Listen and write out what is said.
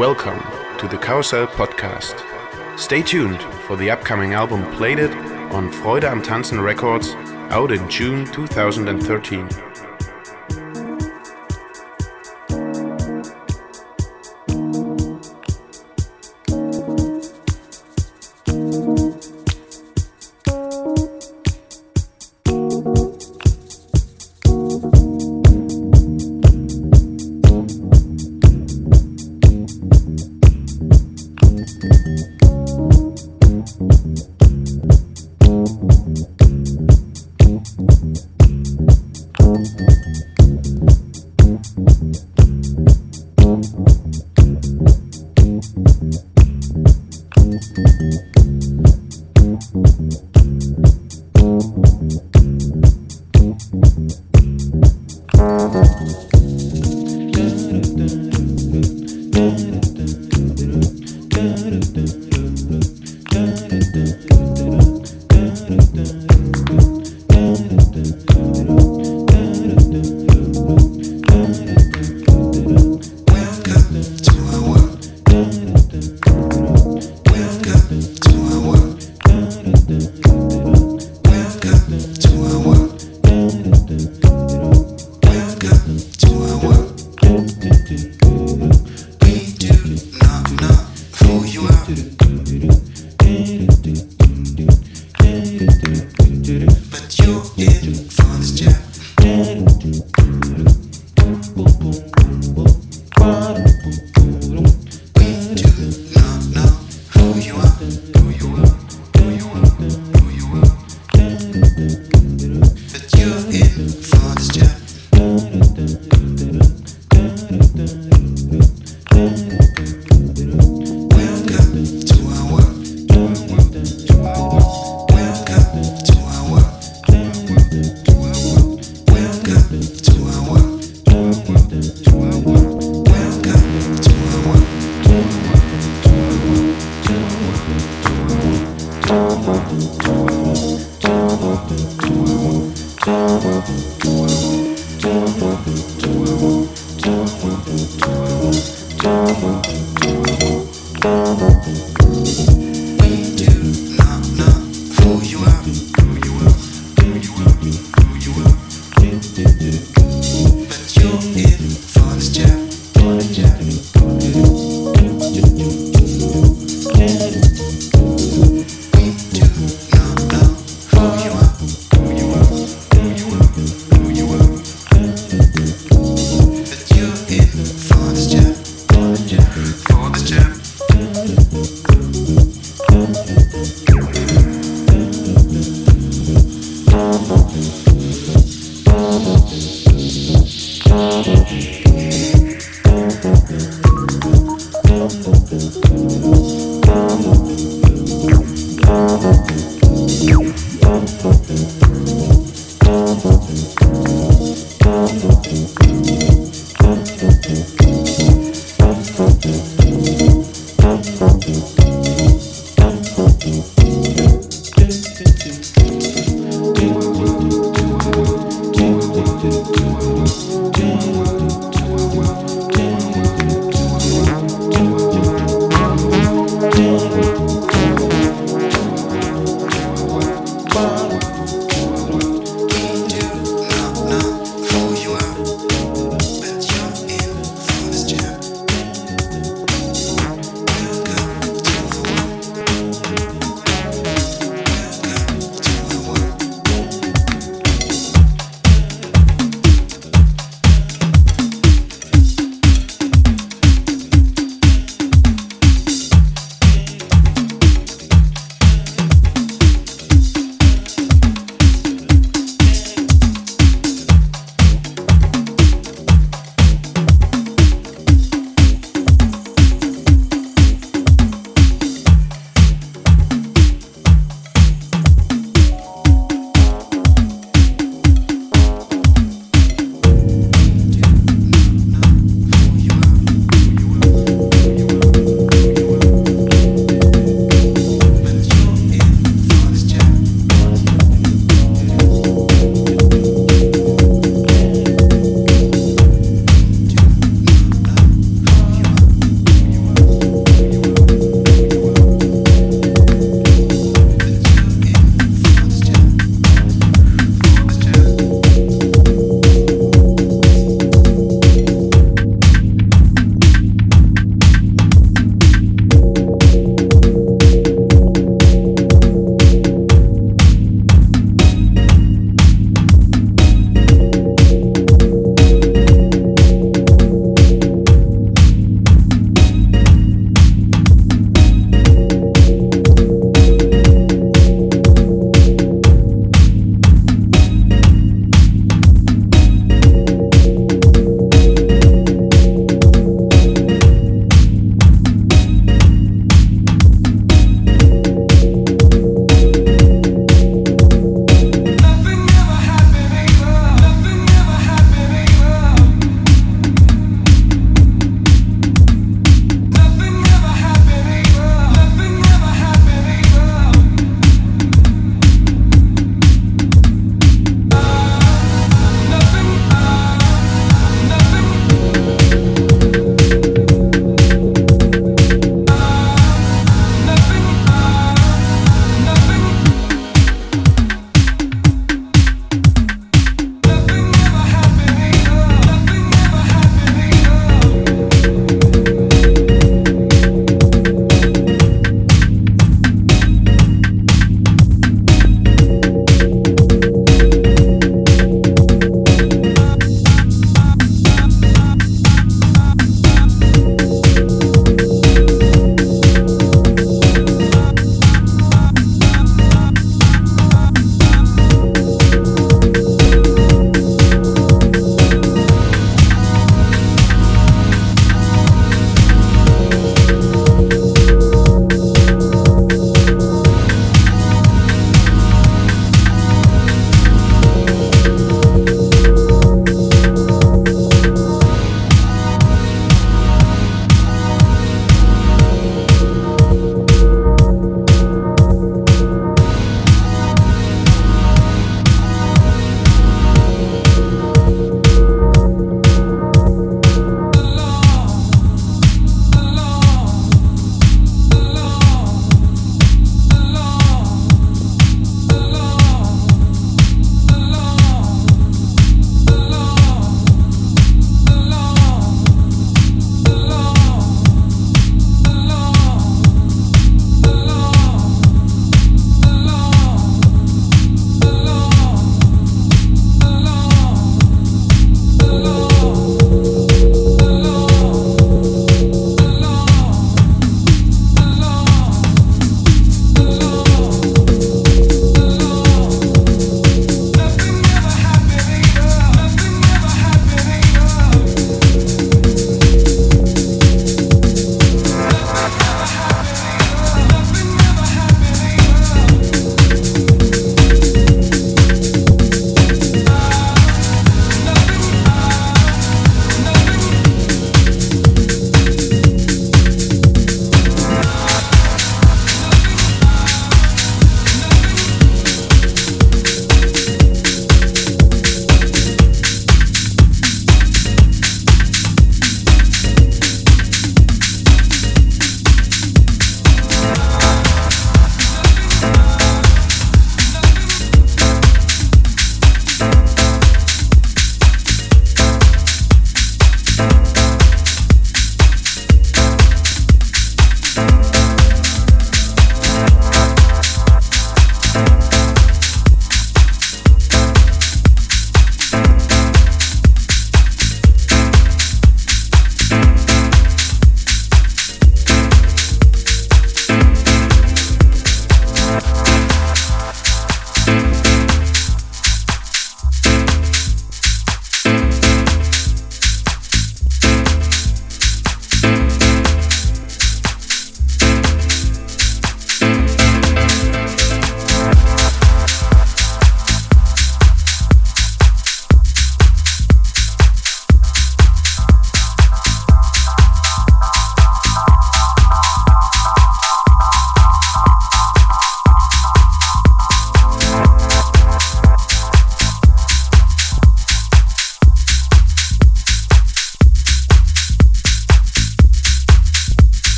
Welcome to the Karocel Podcast. Stay tuned for the upcoming album Played It on Freude am Tanzen Records out in June 2013.